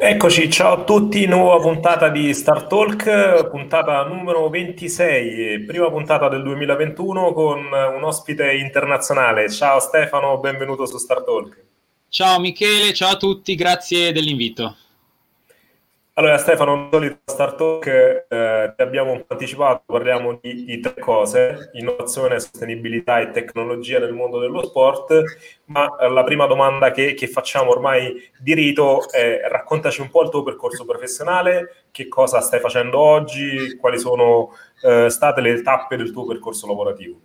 Eccoci, ciao a tutti, nuova puntata di Star Talk, puntata numero 26, prima puntata del 2021 con un ospite internazionale. Ciao Stefano, benvenuto su Star Talk. Ciao Michele, ciao a tutti, grazie dell'invito. Allora Stefano, solito Star Talk eh, abbiamo anticipato, parliamo di, di, tre cose, innovazione, sostenibilità e tecnologia nel mondo dello sport, ma eh, la prima domanda che, che, facciamo ormai di rito è raccontaci un po' il tuo percorso professionale, che cosa stai facendo oggi, quali sono eh, state le tappe del tuo percorso lavorativo.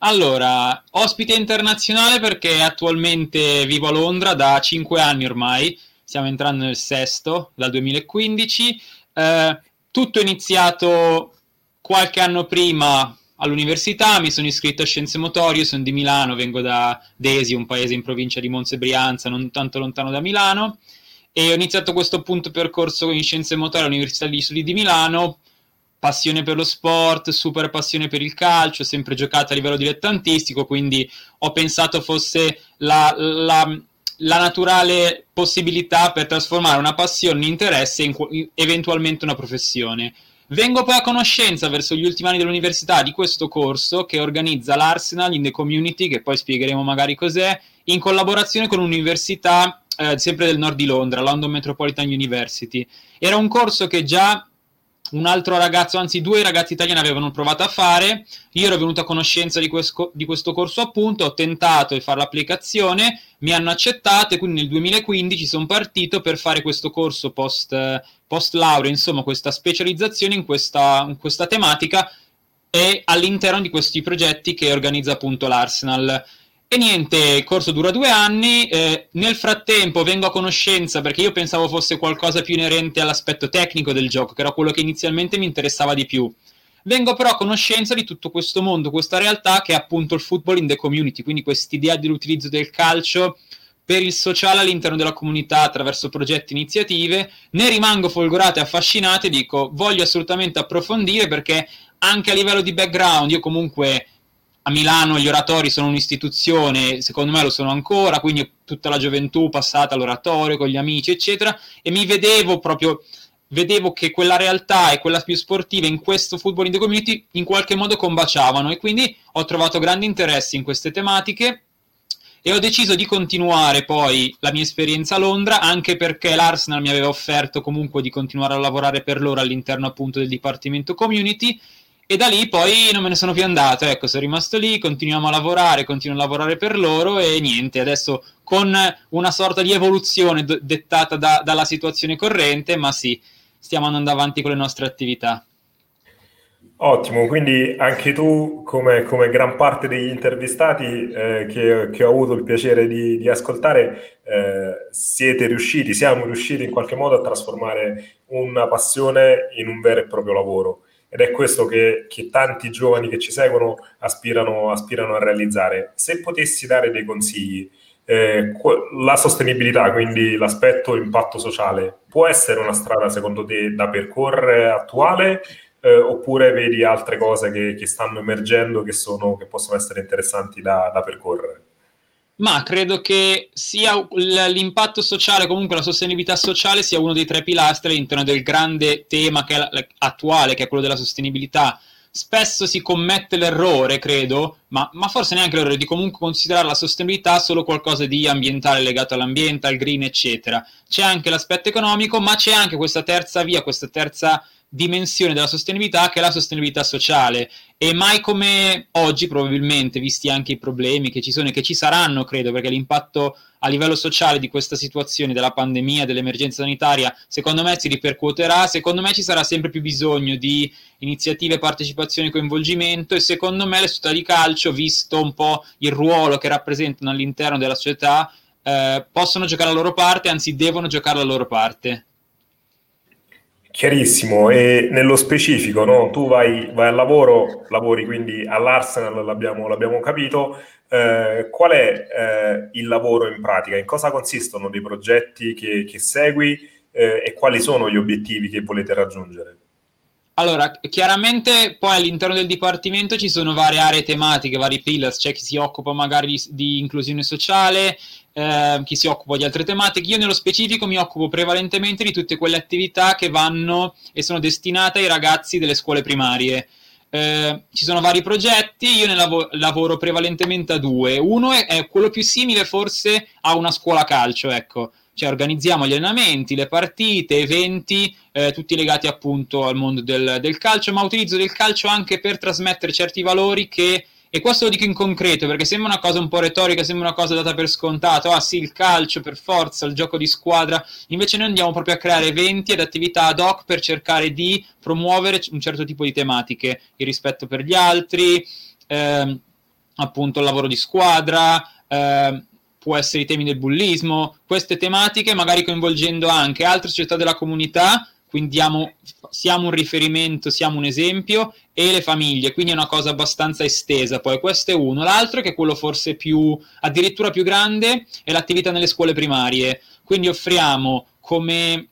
Allora, ospite internazionale perché attualmente vivo a Londra da cinque anni ormai, stiamo entrando nel sesto dal 2015. Eh, tutto è iniziato qualche anno prima all'università, mi sono iscritto a Scienze Motorie, sono di Milano, vengo da Desi, un paese in provincia di Monza e Brianza, non tanto lontano da Milano, e ho iniziato questo appunto percorso in Scienze Motorie all'Università degli Studi di Milano, passione per lo sport, super passione per il calcio, sempre giocato a livello dilettantistico, quindi ho pensato fosse la, la la naturale possibilità per trasformare una passione in interesse e in, eventualmente una professione. Vengo poi a conoscenza verso gli ultimi anni dell'università di questo corso che organizza l'Arsenal in the Community, che poi spiegheremo magari cos'è, in collaborazione con un'università eh, sempre del nord di Londra, London Metropolitan University. Era un corso che già un altro ragazzo, anzi due ragazzi italiani avevano provato a fare, io ero venuto a conoscenza di questo, di questo corso appunto, ho tentato di fare l'applicazione, mi hanno accettato e quindi nel 2015 sono partito per fare questo corso post, post laurea, insomma questa specializzazione in questa, in questa tematica e all'interno di questi progetti che organizza appunto l'Arsenal. E niente, il corso dura due anni, eh, nel frattempo vengo a conoscenza perché io pensavo fosse qualcosa più inerente all'aspetto tecnico del gioco, che era quello che inizialmente mi interessava di più. Vengo però a conoscenza di tutto questo mondo, questa realtà che è appunto il football in the community, quindi quest'idea dell'utilizzo del calcio per il sociale all'interno della comunità attraverso progetti e iniziative, ne rimango folgorato e affascinato e dico voglio assolutamente approfondire perché anche a livello di background io comunque a Milano gli oratori sono un'istituzione, secondo me lo sono ancora, quindi tutta la gioventù passata all'oratorio con gli amici, eccetera, e mi vedevo proprio, vedevo che quella realtà e quella più sportiva in questo football in the community in qualche modo combaciavano. E quindi ho trovato grande interesse in queste tematiche e ho deciso di continuare poi la mia esperienza a Londra anche perché l'Arsenal mi aveva offerto comunque di continuare a lavorare per loro all'interno appunto del Dipartimento Community e da lì poi non me ne sono più andato, ecco, sono rimasto lì, continuiamo a lavorare, continuo a lavorare per loro e niente, adesso con una sorta di evoluzione d- dettata da, dalla situazione corrente, ma sì, stiamo andando avanti con le nostre attività. Ottimo, quindi anche tu, come, come gran parte degli intervistati eh, che, che, ho avuto il piacere di, di ascoltare, eh, siete riusciti, siamo riusciti in qualche modo a trasformare una passione in un vero e proprio lavoro ed è questo che, che tanti giovani che ci seguono aspirano, aspirano, a realizzare. Se potessi dare dei consigli, eh, la sostenibilità, quindi l'aspetto impatto sociale, può essere una strada secondo te da percorrere attuale eh, oppure vedi altre cose che, che stanno emergendo che, sono, che, possono essere interessanti da, da percorrere? Ma credo che sia l'impatto sociale, comunque la sostenibilità sociale, sia uno dei tre pilastri all'interno del grande tema che è attuale, che è quello della sostenibilità. Spesso si commette l'errore, credo, ma, ma, forse neanche l'errore di comunque considerare la sostenibilità solo qualcosa di ambientale legato all'ambiente, al green, eccetera. C'è anche l'aspetto economico, ma c'è anche questa terza via, questa terza dimensione della sostenibilità che è la sostenibilità sociale. E mai come oggi probabilmente visti anche i problemi che ci sono e che ci saranno credo perché l'impatto a livello sociale di questa situazione della pandemia dell'emergenza sanitaria secondo me si ripercuoterà. Secondo me ci sarà sempre più bisogno di iniziative partecipazione e coinvolgimento. E secondo me le società di calcio visto un po' il ruolo che rappresentano all'interno della società eh, possono giocare la loro parte anzi devono giocare la loro parte Chiarissimo, e nello specifico, no? tu vai, vai, al lavoro, lavori quindi all'Arsenal, l'abbiamo, l'abbiamo capito, eh, qual è eh, il lavoro in pratica? In cosa consistono dei progetti che, che segui eh, e quali sono gli obiettivi che volete raggiungere? Allora, chiaramente poi all'interno del dipartimento ci sono varie aree tematiche, vari pillars, c'è chi si occupa magari di, di inclusione sociale, eh, chi si occupa di altre tematiche. Io nello specifico mi occupo prevalentemente di tutte quelle attività che vanno e sono destinate ai ragazzi delle scuole primarie. Eh, ci sono vari progetti, io ne lav- lavoro prevalentemente a due. Uno è, è, quello più simile forse a una scuola calcio, ecco. Cioè organizziamo gli allenamenti, le partite, eventi, eh, tutti legati appunto al mondo del, del calcio, ma utilizzo del calcio anche per trasmettere certi valori che e questo lo dico in concreto perché sembra una cosa un po' retorica, sembra una cosa data per scontato. Ah sì, il calcio per forza, il gioco di squadra. Invece noi andiamo proprio a creare eventi ed attività ad hoc per cercare di promuovere un certo tipo di tematiche, il rispetto per gli altri, ehm, appunto il lavoro di squadra, ehm, può essere i temi del bullismo, queste tematiche magari coinvolgendo anche altre società della comunità quindi diamo, siamo un riferimento, siamo un esempio, e le famiglie, quindi è una cosa abbastanza estesa. Poi questo è uno. L'altro, che è quello forse più, addirittura più grande, è l'attività nelle scuole primarie. Quindi offriamo come,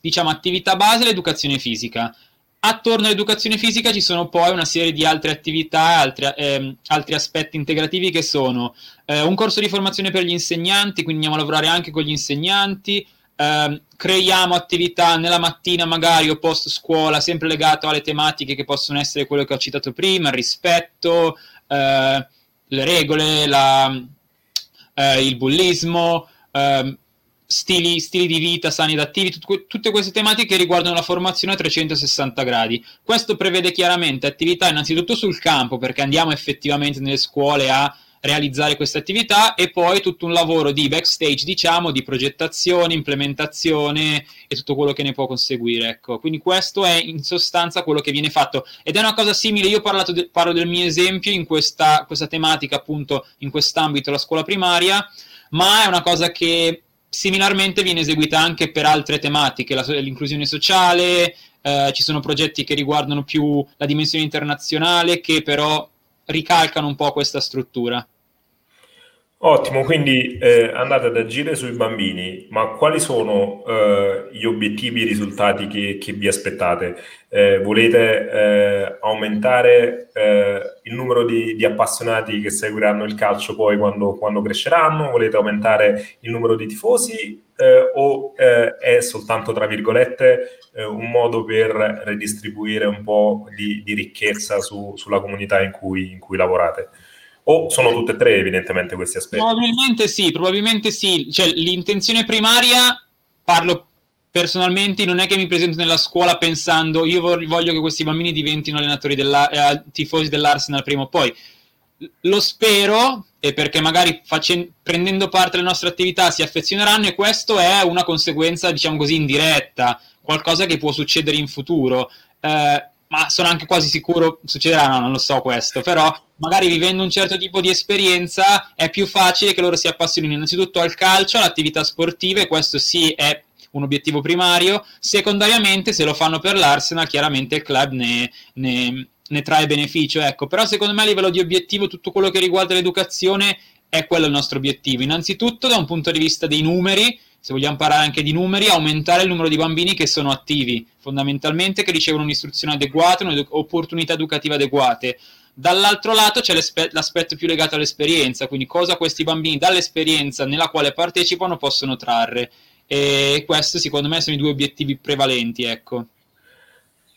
diciamo, attività base l'educazione fisica. Attorno all'educazione fisica ci sono poi una serie di altre attività, altri, eh, altri aspetti integrativi che sono eh, un corso di formazione per gli insegnanti, quindi andiamo a lavorare anche con gli insegnanti, eh, creiamo attività nella mattina magari o post scuola, sempre legato alle tematiche che possono essere quelle che ho citato prima, il rispetto, eh, le regole, la, eh, il bullismo, ehm, stili, stili, di vita sani ed attivi, tut- tutte queste tematiche riguardano la formazione a 360 gradi. Questo prevede chiaramente attività innanzitutto sul campo, perché andiamo effettivamente nelle scuole a realizzare queste attività e poi tutto un lavoro di backstage, diciamo, di progettazione, implementazione e tutto quello che ne può conseguire. Ecco. Quindi questo è in sostanza quello che viene fatto ed è una cosa simile, io de- parlo del mio esempio in questa, questa tematica, appunto, in quest'ambito, la scuola primaria, ma è una cosa che similarmente viene eseguita anche per altre tematiche, la, l'inclusione sociale, eh, ci sono progetti che riguardano più la dimensione internazionale che però ricalcano un po' questa struttura. Ottimo, quindi eh, andate ad agire sui bambini, ma quali sono eh, gli obiettivi i risultati che, che vi aspettate? Eh, volete eh, aumentare eh, il numero di, di, appassionati che seguiranno il calcio poi quando, quando cresceranno? Volete aumentare il numero di tifosi eh, o è soltanto, tra virgolette, un modo per redistribuire un po' di, di ricchezza su, sulla comunità in cui, in cui lavorate? O sono tutte e tre evidentemente questi aspetti? Probabilmente sì, probabilmente sì. Cioè, l'intenzione primaria, parlo personalmente, non è che mi presento nella scuola pensando io voglio che questi bambini diventino allenatori della, eh, tifosi dell'Arsenal prima o poi. Lo spero, e perché magari facen- prendendo parte alle nostre attività si affezioneranno e questo è una conseguenza, diciamo così, indiretta, qualcosa che può succedere in futuro. Eh, ma sono anche quasi sicuro succederà, no, non lo so questo, però magari vivendo un certo tipo di esperienza è più facile che loro si appassionino innanzitutto al calcio, all'attività sportiva e questo sì è un obiettivo primario, secondariamente se lo fanno per l'Arsenal chiaramente il club ne, ne, ne trae beneficio, ecco, però secondo me a livello di obiettivo tutto quello che riguarda l'educazione è quello il nostro obiettivo, innanzitutto da un punto di vista dei numeri, se vogliamo parlare anche di numeri, aumentare il numero di bambini che sono attivi, fondamentalmente che ricevono un'istruzione adeguata, un'opportunità educativa adeguate. Dall'altro lato c'è l'aspetto più legato all'esperienza, quindi cosa questi bambini dall'esperienza nella quale partecipano possono trarre. E questi secondo me sono i due obiettivi prevalenti, ecco.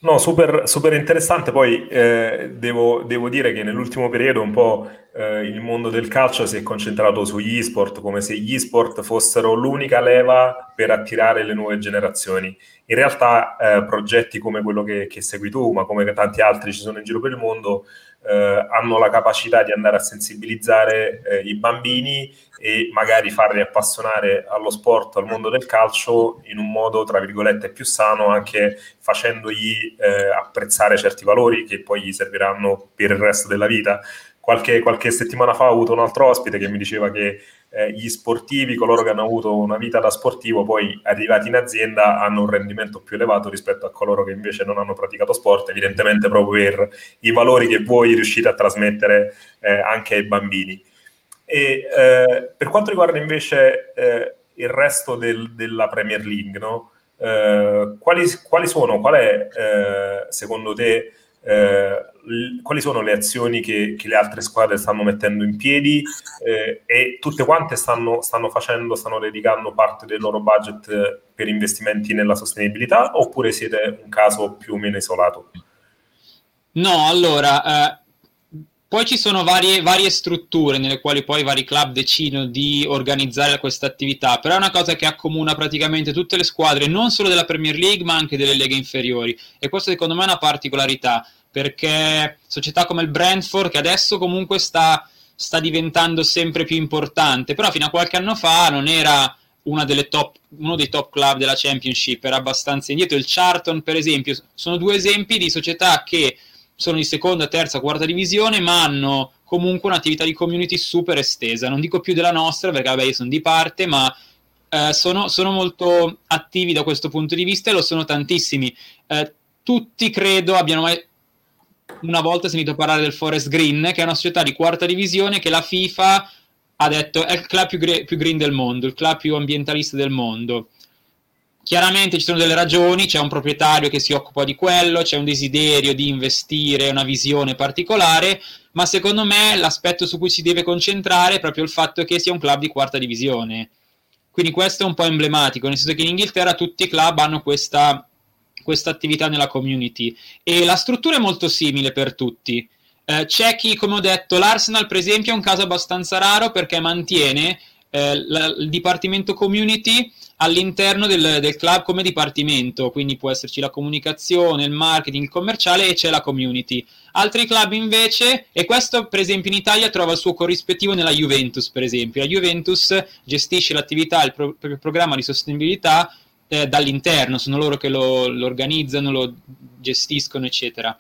No, super, super interessante. Poi eh, devo, devo, dire che nell'ultimo periodo un po' eh, il mondo del calcio si è concentrato sugli e-sport, come se gli e-sport fossero l'unica leva per attirare le nuove generazioni. In realtà eh, progetti come quello che, che, segui tu, ma come tanti altri ci sono in giro per il mondo, eh, hanno la capacità di andare a sensibilizzare eh, i bambini e magari farli appassionare allo sport, al mondo del calcio in un modo, tra virgolette, più sano, anche facendogli eh, apprezzare certi valori che poi gli serviranno per il resto della vita. Qualche, qualche settimana fa ho avuto un altro ospite che mi diceva che eh, gli sportivi, coloro che hanno avuto una vita da sportivo, poi arrivati in azienda hanno un rendimento più elevato rispetto a coloro che invece non hanno praticato sport, evidentemente proprio per i valori che voi riuscite a trasmettere eh, anche ai bambini. E eh, per quanto riguarda invece eh, il resto del, della Premier League, no? eh, quali, quali, sono, qual è eh, secondo te eh, quali sono le azioni che, che, le altre squadre stanno mettendo in piedi eh, e tutte quante stanno, stanno, facendo, stanno dedicando parte del loro budget per investimenti nella sostenibilità oppure siete un caso più o meno isolato? No, allora, eh, poi ci sono varie, varie, strutture nelle quali poi i vari club decidono di organizzare questa attività, però è una cosa che accomuna praticamente tutte le squadre, non solo della Premier League ma anche delle leghe inferiori e questo secondo me è una particolarità perché società come il Brentford che adesso comunque sta, sta diventando sempre più importante, però fino a qualche anno fa non era top, uno dei top club della Championship, era abbastanza indietro. Il Charlton per esempio sono due esempi di società che sono di seconda, terza, quarta divisione, ma hanno comunque un'attività di community super estesa. Non dico più della nostra, perché vabbè, io sono di parte, ma eh, sono, sono, molto attivi da questo punto di vista e lo sono tantissimi. Eh, tutti credo abbiano mai una volta sentito parlare del Forest Green, che è una società di quarta divisione che la FIFA ha detto è il club più, gre- più green del mondo, il club più ambientalista del mondo. Chiaramente ci sono delle ragioni, c'è un proprietario che si occupa di quello, c'è un desiderio di investire, una visione particolare, ma secondo me l'aspetto su cui si deve concentrare è proprio il fatto che sia un club di quarta divisione. Quindi questo è un po' emblematico, nel senso che in Inghilterra tutti i club hanno questa, questa attività nella community e la struttura è molto simile per tutti. Eh, c'è chi, come ho detto, l'Arsenal per esempio è un caso abbastanza raro perché mantiene eh, la, il dipartimento community all'interno del, del, club come dipartimento, quindi può esserci la comunicazione, il marketing, il commerciale e c'è la community. Altri club invece, e questo per esempio in Italia trova il suo corrispettivo nella Juventus, per esempio. La Juventus gestisce l'attività, il pro- proprio programma di sostenibilità eh, dall'interno, sono loro che lo, lo organizzano, lo gestiscono, eccetera.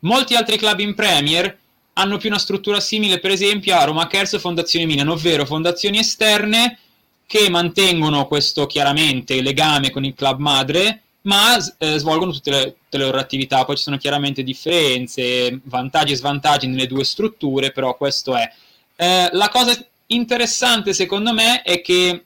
Molti altri club in Premier hanno più una struttura simile, per esempio, a Roma Kers o Fondazione Milan, ovvero fondazioni esterne che mantengono questo chiaramente legame con il club madre, ma eh, svolgono tutte le, tutte le, loro attività. Poi ci sono chiaramente differenze, vantaggi e svantaggi nelle due strutture, però questo è. Eh, la cosa interessante secondo me è che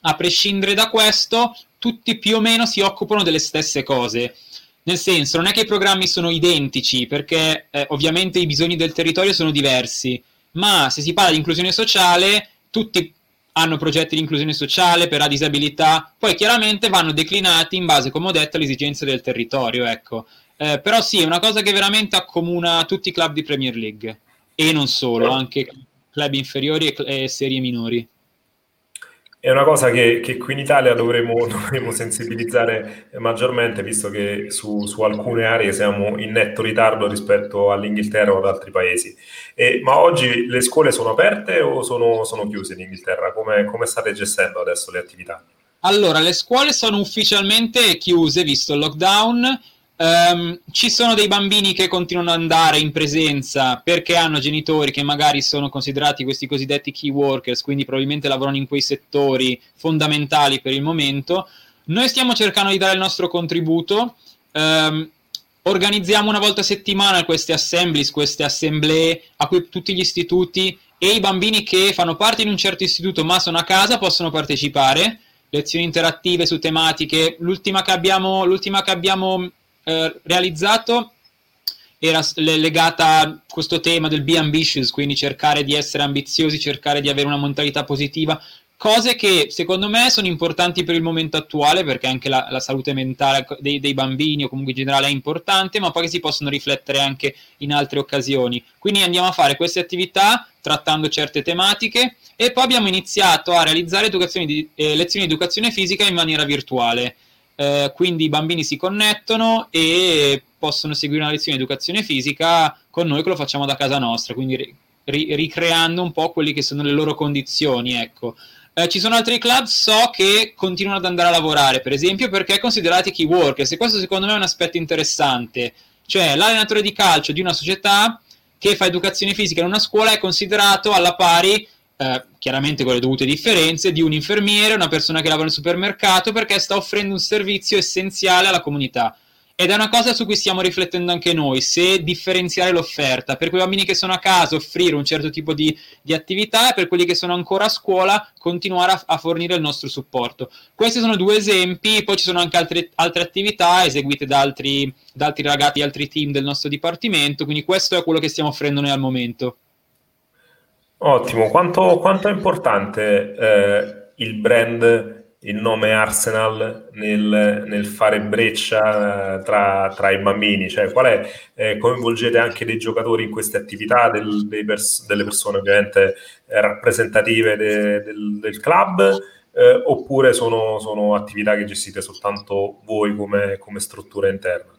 a prescindere da questo, tutti più o meno si occupano delle stesse cose. Nel senso, non è che i programmi sono identici, perché eh, ovviamente i bisogni del territorio sono diversi, ma se si parla di inclusione sociale, tutti hanno progetti di inclusione sociale per la disabilità, poi chiaramente vanno declinati in base, come ho detto, alle esigenze del territorio, ecco. Eh, però sì, è una cosa che veramente accomuna tutti i club di Premier League e non solo, anche club inferiori e, e serie minori. È una cosa che, che qui in Italia dovremo, dovremo, sensibilizzare maggiormente, visto che su, su, alcune aree siamo in netto ritardo rispetto all'Inghilterra o ad altri paesi. E, ma oggi le scuole sono aperte o sono, sono chiuse in Inghilterra? Come, come state gestendo adesso le attività? Allora, le scuole sono ufficialmente chiuse, visto il lockdown Um, ci sono dei bambini che continuano ad andare in presenza perché hanno genitori che magari sono considerati questi cosiddetti key workers, quindi probabilmente lavorano in quei settori fondamentali per il momento. Noi stiamo cercando di dare il nostro contributo. Um, organizziamo una volta a settimana queste assemblies, queste assemblee a cui tutti gli istituti e i bambini che fanno parte di un certo istituto ma sono a casa possono partecipare. Lezioni interattive su tematiche. L'ultima che abbiamo, l'ultima che abbiamo eh, realizzato era legata a questo tema del be ambitious, quindi cercare di essere ambiziosi, cercare di avere una mentalità positiva, cose che secondo me sono importanti per il momento attuale, perché anche la, la salute mentale dei, dei, bambini o comunque in generale è importante, ma poi che si possono riflettere anche in altre occasioni. Quindi andiamo a fare queste attività trattando certe tematiche e poi abbiamo iniziato a realizzare di, eh, lezioni di educazione fisica in maniera virtuale. Eh, quindi i bambini si connettono e possono seguire una lezione di educazione fisica con noi che lo facciamo da casa nostra, quindi ri- ricreando un po' quelle che sono le loro condizioni, ecco. Eh, ci sono altri club, so che continuano ad andare a lavorare, per esempio, perché considerati key workers, e questo secondo me è un aspetto interessante. Cioè, l'allenatore di calcio di una società che fa educazione fisica in una scuola è considerato alla pari eh, chiaramente con le dovute differenze, di un infermiere, una persona che lavora nel supermercato, perché sta offrendo un servizio essenziale alla comunità. ed è una cosa su cui stiamo riflettendo anche noi, se differenziare l'offerta. Per quei bambini che sono a casa offrire un certo tipo di, di attività e per quelli che sono ancora a scuola continuare a, a, fornire il nostro supporto. Questi sono due esempi, poi ci sono anche altre, altre attività eseguite da altri, da altri ragazzi, altri team del nostro dipartimento, quindi questo è quello che stiamo offrendo noi al momento. Ottimo, quanto, quanto è importante eh, il brand il nome Arsenal nel, nel fare breccia eh, tra, tra, i bambini? Cioè, qual è, eh, coinvolgete anche dei giocatori in queste attività, del, pers- delle persone ovviamente eh, rappresentative de, del, del, club, eh, oppure sono, sono, attività che gestite soltanto voi come, come struttura interna?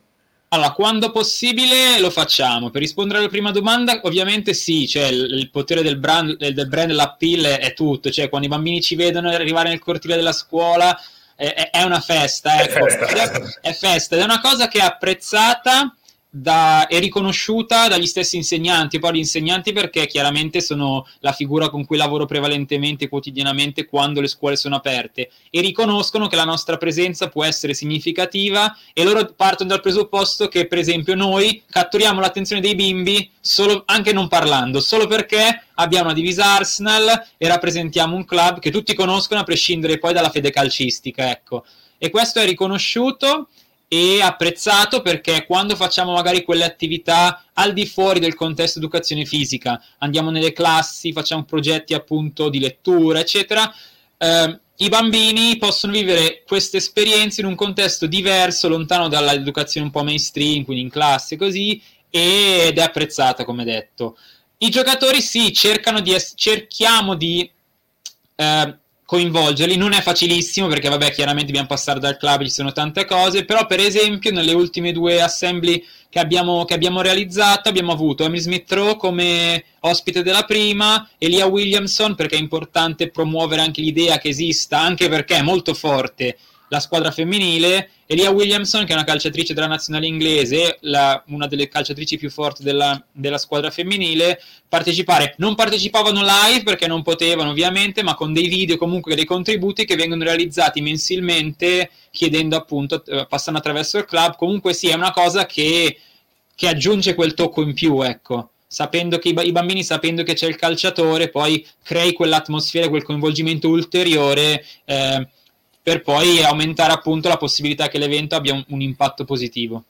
Allora, quando possibile lo facciamo. Per rispondere alla prima domanda, ovviamente sì, cioè il, il potere del brand, del, brand l'appeal è, è, tutto, cioè quando i bambini ci vedono arrivare nel cortile della scuola è, è una festa, ecco. è, festa. è festa, ed è una cosa che è apprezzata da, è riconosciuta dagli stessi insegnanti, poi gli insegnanti perché chiaramente sono la figura con cui lavoro prevalentemente quotidianamente quando le scuole sono aperte e riconoscono che la nostra presenza può essere significativa e loro partono dal presupposto che per esempio noi catturiamo l'attenzione dei bimbi solo, anche non parlando, solo perché abbiamo una divisa Arsenal e rappresentiamo un club che tutti conoscono a prescindere poi dalla fede calcistica, ecco. E questo è riconosciuto e apprezzato perché quando facciamo magari quelle attività al di fuori del contesto educazione fisica, andiamo nelle classi, facciamo progetti appunto di lettura, eccetera, eh, i bambini possono vivere queste esperienze in un contesto diverso, lontano dall'educazione un po' mainstream, quindi in classe così, ed è apprezzata come detto. I giocatori sì, cercano di es- cerchiamo di eh, coinvolgerli. Non è facilissimo perché, vabbè, chiaramente dobbiamo passare dal club, ci sono tante cose, però per esempio nelle ultime due assembly che abbiamo, che abbiamo realizzato abbiamo avuto Emily Smith Rowe come ospite della prima, Elia Williamson perché è importante promuovere anche l'idea che esista, anche perché è molto forte la squadra femminile, Elia Williamson, che è una calciatrice della nazionale inglese, la, una delle calciatrici più forti della, della, squadra femminile, partecipare. Non partecipavano live perché non potevano, ovviamente, ma con dei video, comunque dei contributi che vengono realizzati mensilmente, chiedendo appunto, eh, passando attraverso il club. Comunque sì, è una cosa che, che aggiunge quel tocco in più, ecco sapendo che i, bambini sapendo che c'è il calciatore poi crei quell'atmosfera quel coinvolgimento ulteriore eh, per poi aumentare appunto la possibilità che l'evento abbia un, un impatto positivo.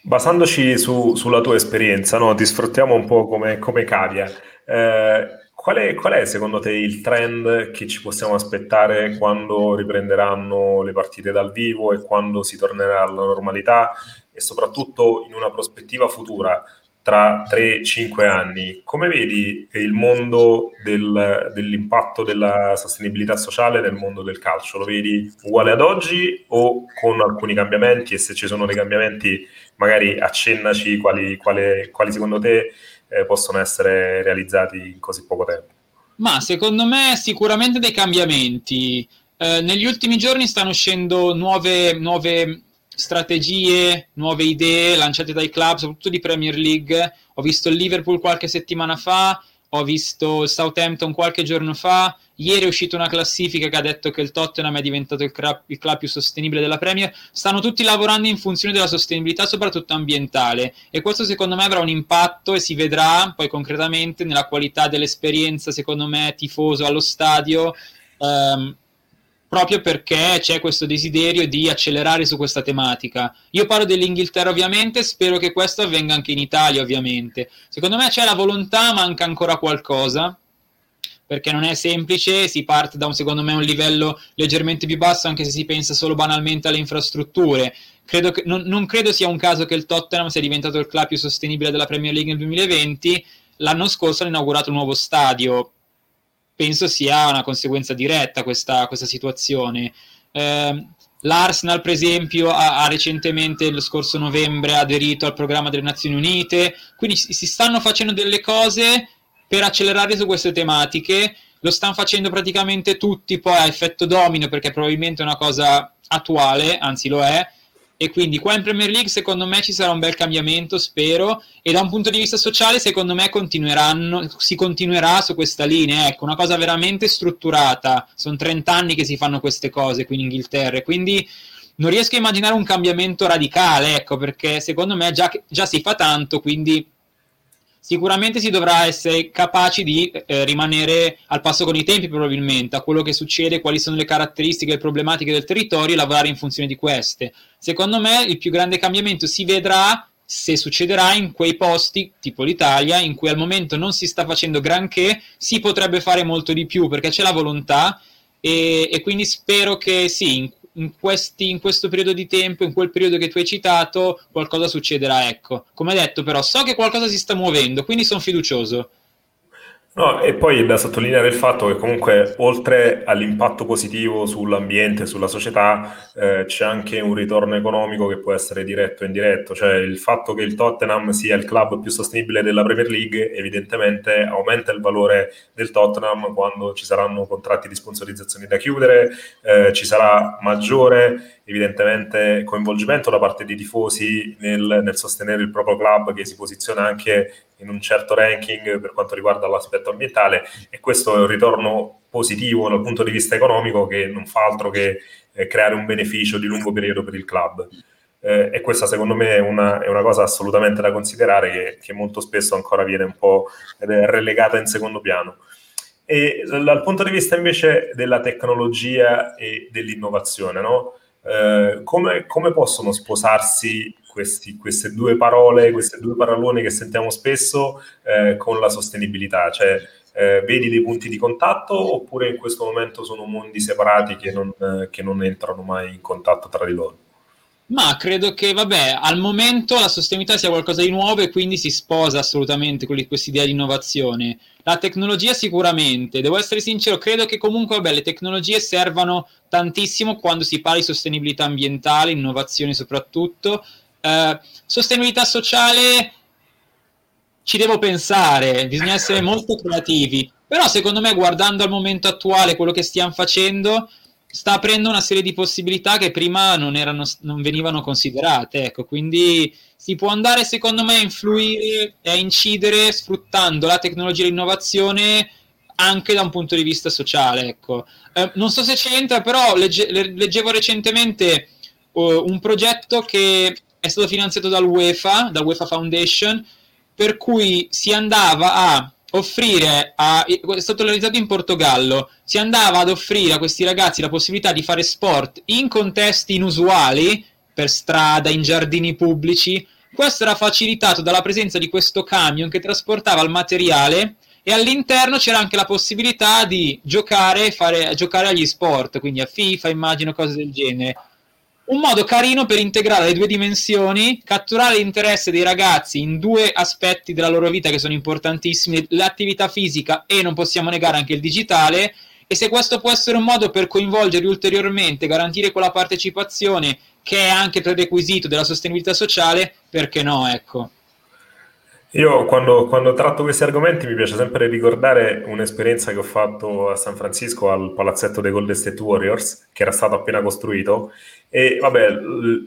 Basandoci su, sulla tua esperienza, no? ti sfruttiamo un po' come, come cavia. Eh, qual, è, qual è secondo te il trend che ci possiamo aspettare quando riprenderanno le partite dal vivo e quando si tornerà alla normalità e soprattutto in una prospettiva futura? Tra 3-5 anni, come vedi il mondo del, dell'impatto della sostenibilità sociale nel mondo del calcio? Lo vedi uguale ad oggi o con alcuni cambiamenti? E se ci sono dei cambiamenti, magari accennaci quali, quali, quali secondo te eh, possono essere realizzati in così poco tempo. Ma secondo me sicuramente dei cambiamenti. Eh, negli ultimi giorni stanno uscendo nuove, nuove strategie, nuove idee lanciate dai club, soprattutto di Premier League. Ho visto il Liverpool qualche settimana fa, ho visto il Southampton qualche giorno fa. Ieri è uscita una classifica che ha detto che il Tottenham è diventato il club, il club, più sostenibile della Premier. Stanno tutti lavorando in funzione della sostenibilità, soprattutto ambientale. E questo secondo me avrà un impatto e si vedrà poi concretamente nella qualità dell'esperienza, secondo me, tifoso allo stadio. Um, proprio perché c'è questo desiderio di accelerare su questa tematica. Io parlo dell'Inghilterra ovviamente, spero che questo avvenga anche in Italia ovviamente. Secondo me c'è la volontà, manca ancora qualcosa, perché non è semplice, si parte da un, secondo me un livello leggermente più basso anche se si pensa solo banalmente alle infrastrutture. Credo che, non, non credo sia un caso che il Tottenham sia diventato il club più sostenibile della Premier League nel 2020, l'anno scorso hanno inaugurato un nuovo stadio, penso sia una conseguenza diretta questa, questa situazione. Eh, L'Arsenal, per esempio, ha, ha, recentemente, lo scorso novembre, aderito al programma delle Nazioni Unite, quindi si, stanno facendo delle cose per accelerare su queste tematiche, lo stanno facendo praticamente tutti poi a effetto domino, perché probabilmente è una cosa attuale, anzi lo è, e quindi qua in Premier League secondo me ci sarà un bel cambiamento, spero, e da un punto di vista sociale secondo me si continuerà su questa linea, ecco, una cosa veramente strutturata, sono 30 anni che si fanno queste cose qui in Inghilterra, quindi non riesco a immaginare un cambiamento radicale, ecco, perché secondo me già, già si fa tanto, quindi sicuramente si dovrà essere capaci di eh, rimanere al passo con i tempi probabilmente, a quello che succede, quali sono le caratteristiche e problematiche del territorio e lavorare in funzione di queste. Secondo me il più grande cambiamento si vedrà se succederà in quei posti, tipo l'Italia, in cui al momento non si sta facendo granché, si potrebbe fare molto di più perché c'è la volontà e, e quindi spero che sì, in, in, questi, in, questo periodo di tempo, in quel periodo che tu hai citato, qualcosa succederà. Ecco, come detto, però, so che qualcosa si sta muovendo, quindi sono fiducioso. No, e poi è da sottolineare il fatto che comunque oltre all'impatto positivo sull'ambiente, sulla società, eh, c'è anche un ritorno economico che può essere diretto o indiretto, cioè il fatto che il Tottenham sia il club più sostenibile della Premier League evidentemente aumenta il valore del Tottenham quando ci saranno contratti di sponsorizzazione da chiudere, eh, ci sarà maggiore evidentemente coinvolgimento da parte dei tifosi nel, nel sostenere il proprio club che si posiziona anche in un certo ranking per quanto riguarda l'aspetto ambientale e questo è un ritorno positivo dal punto di vista economico che non fa altro che eh, creare un beneficio di lungo periodo per il club. Eh, e questa secondo me è una, è una, cosa assolutamente da considerare che, che, molto spesso ancora viene un po' relegata in secondo piano. E dal punto di vista invece della tecnologia e dell'innovazione, no? eh, come, come possono sposarsi questi, queste due parole, queste due parolone che sentiamo spesso eh, con la sostenibilità? Cioè, eh, vedi dei punti di contatto oppure in questo momento sono mondi separati che non, eh, che non entrano mai in contatto tra di loro? Ma credo che, vabbè, al momento la sostenibilità sia qualcosa di nuovo e quindi si sposa assolutamente con questa idea di innovazione. La tecnologia sicuramente, devo essere sincero, credo che comunque, vabbè, le tecnologie servano tantissimo quando si parla di sostenibilità ambientale, innovazione soprattutto, eh, sostenibilità sociale ci devo pensare, bisogna essere molto creativi, però secondo me guardando al momento attuale quello che stiamo facendo sta aprendo una serie di possibilità che prima non, erano, non venivano considerate, ecco, quindi si può andare secondo me a influire e a incidere sfruttando la tecnologia e l'innovazione anche da un punto di vista sociale, ecco. Eh, non so se c'entra, però legge, leggevo recentemente uh, un progetto che è stato finanziato dal UEFA, dal UEFA Foundation, per cui si andava a offrire, a, è stato realizzato in Portogallo, si andava ad offrire a questi ragazzi la possibilità di fare sport in contesti inusuali, per strada, in giardini pubblici. Questo era facilitato dalla presenza di questo camion che trasportava il materiale e all'interno c'era anche la possibilità di giocare, fare, giocare agli sport, quindi a FIFA, immagino, cose del genere un modo carino per integrare le due dimensioni, catturare l'interesse dei ragazzi in due aspetti della loro vita che sono importantissimi, l'attività fisica e non possiamo negare anche il digitale, e se questo può essere un modo per coinvolgerli ulteriormente, garantire quella partecipazione che è anche prerequisito della sostenibilità sociale, perché no, ecco. Io quando, quando, tratto questi argomenti mi piace sempre ricordare un'esperienza che ho fatto a San Francisco al palazzetto dei Golden State Warriors, che era stato appena costruito. E vabbè,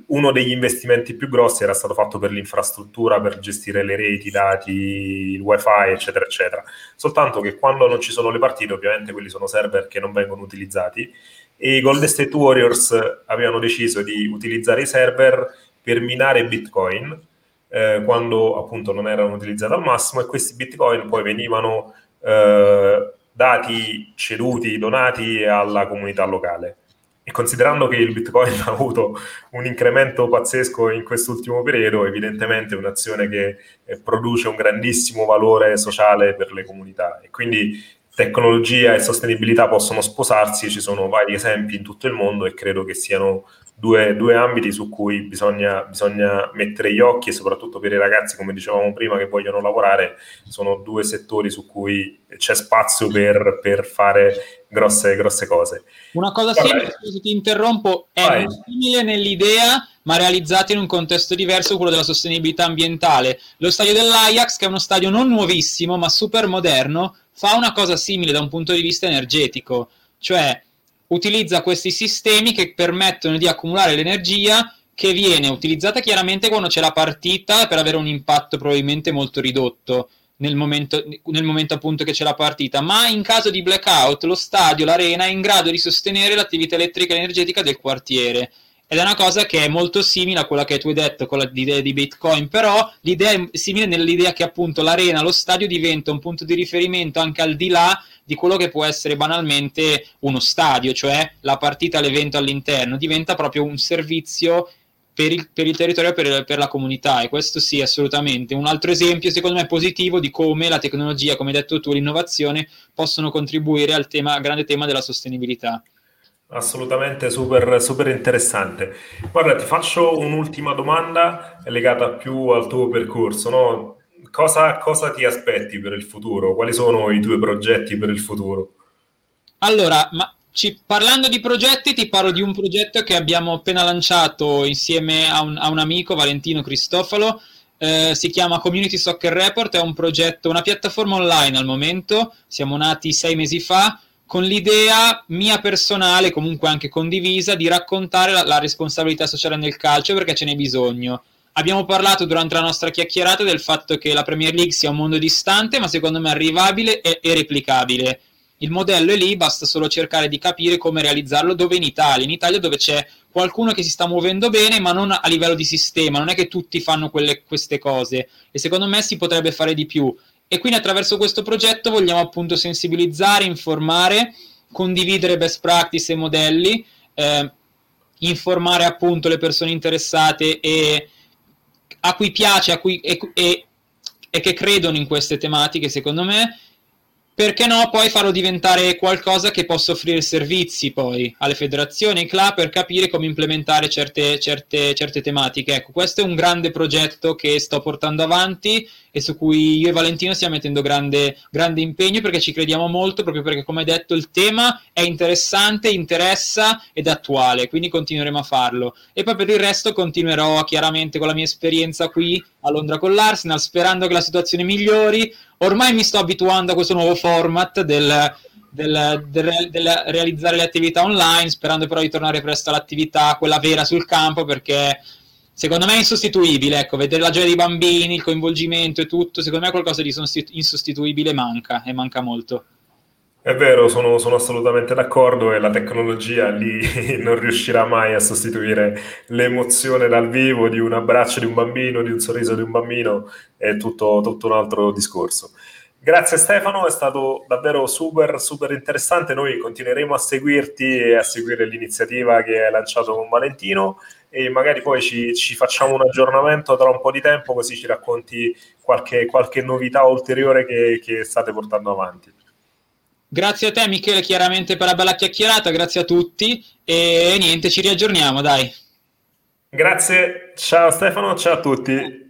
uno degli investimenti più grossi era stato fatto per l'infrastruttura, per gestire le reti, i dati, il wifi, eccetera, eccetera. Soltanto che quando non ci sono le partite, ovviamente quelli sono server che non vengono utilizzati, e i Golden State Warriors avevano deciso di utilizzare i server per minare Bitcoin eh, quando appunto non erano utilizzati al massimo e questi bitcoin poi venivano eh, dati, ceduti, donati alla comunità locale. E considerando che il Bitcoin ha avuto un incremento pazzesco in quest'ultimo periodo, evidentemente è un'azione che eh, produce un grandissimo valore sociale per le comunità. E quindi tecnologia e sostenibilità possono sposarsi, ci sono vari esempi in tutto il mondo e credo che siano due, due ambiti su cui bisogna, bisogna, mettere gli occhi e soprattutto per i ragazzi, come dicevamo prima, che vogliono lavorare, sono due settori su cui c'è spazio per, per fare grosse, grosse cose. Una cosa simile, se ti interrompo, è simile nell'idea ma realizzata in un contesto diverso, quello della sostenibilità ambientale. Lo stadio dell'Ajax, che è uno stadio non nuovissimo, ma super moderno, fa una cosa simile da un punto di vista energetico, cioè utilizza questi sistemi che permettono di accumulare l'energia che viene utilizzata chiaramente quando c'è la partita per avere un impatto probabilmente molto ridotto nel momento, nel momento appunto che c'è la partita, ma in caso di blackout lo stadio, l'arena è in grado di sostenere l'attività elettrica e energetica del quartiere ed è una cosa che è molto simile a quella che tu hai detto con l'idea di Bitcoin, però l'idea è simile nell'idea che appunto l'arena, lo stadio diventa un punto di riferimento anche al di là di quello che può essere banalmente uno stadio, cioè la partita, l'evento all'interno, diventa proprio un servizio per il, per il territorio, per, per, la comunità e questo sì assolutamente. Un altro esempio secondo me positivo di come la tecnologia, come hai detto tu, l'innovazione possono contribuire al, tema, al grande tema della sostenibilità. Assolutamente super, super interessante. Guarda, ti faccio un'ultima domanda legata più al tuo percorso. No? Cosa, cosa ti aspetti per il futuro? Quali sono i tuoi progetti per il futuro? Allora, ma ci, parlando di progetti, ti parlo di un progetto che abbiamo appena lanciato insieme a un, a un amico, Valentino Cristofalo. Eh, si chiama Community Soccer Report, è un progetto, una piattaforma online al momento. Siamo nati sei mesi fa con l'idea mia personale, comunque anche condivisa, di raccontare la, la, responsabilità sociale nel calcio perché ce n'è bisogno. Abbiamo parlato durante la nostra chiacchierata del fatto che la Premier League sia un mondo distante, ma secondo me arrivabile e, e replicabile. Il modello è lì, basta solo cercare di capire come realizzarlo dove in Italia. In Italia dove c'è qualcuno che si sta muovendo bene, ma non a livello di sistema, non è che tutti fanno quelle, queste cose. E secondo me si potrebbe fare di più. E quindi attraverso questo progetto vogliamo appunto sensibilizzare, informare, condividere best practice e modelli, eh, informare appunto le persone interessate e a cui piace a cui, e, e, e che credono in queste tematiche, secondo me, perché no poi farlo diventare qualcosa che possa offrire servizi poi alle federazioni, ai club per capire come implementare certe, certe, certe tematiche. Ecco, questo è un grande progetto che sto portando avanti e su cui io e Valentino stiamo mettendo grande, grande impegno perché ci crediamo molto, proprio perché come detto il tema è interessante, interessa ed attuale, quindi continueremo a farlo. E poi per il resto continuerò chiaramente con la mia esperienza qui a Londra con l'Arsenal, sperando che la situazione migliori, ormai mi sto abituando a questo nuovo format del, del, del, del, realizzare le attività online, sperando però di tornare presto all'attività, quella vera sul campo, perché secondo me è insostituibile. Ecco, vedere la gioia dei bambini, il coinvolgimento e tutto, secondo me qualcosa di insostituibile manca e manca molto. È vero, sono, sono, assolutamente d'accordo e la tecnologia lì non riuscirà mai a sostituire l'emozione dal vivo di un abbraccio di un bambino, di un sorriso di un bambino, è tutto, tutto un altro discorso. Grazie Stefano, è stato davvero super, super interessante. Noi continueremo a seguirti e a seguire l'iniziativa che hai lanciato con Valentino e magari poi ci, ci facciamo un aggiornamento tra un po' di tempo così ci racconti qualche, qualche novità ulteriore che, che state portando avanti. Grazie a te Michele chiaramente per la bella chiacchierata, grazie a tutti e niente, ci riaggiorniamo, dai. Grazie, ciao Stefano, ciao a tutti.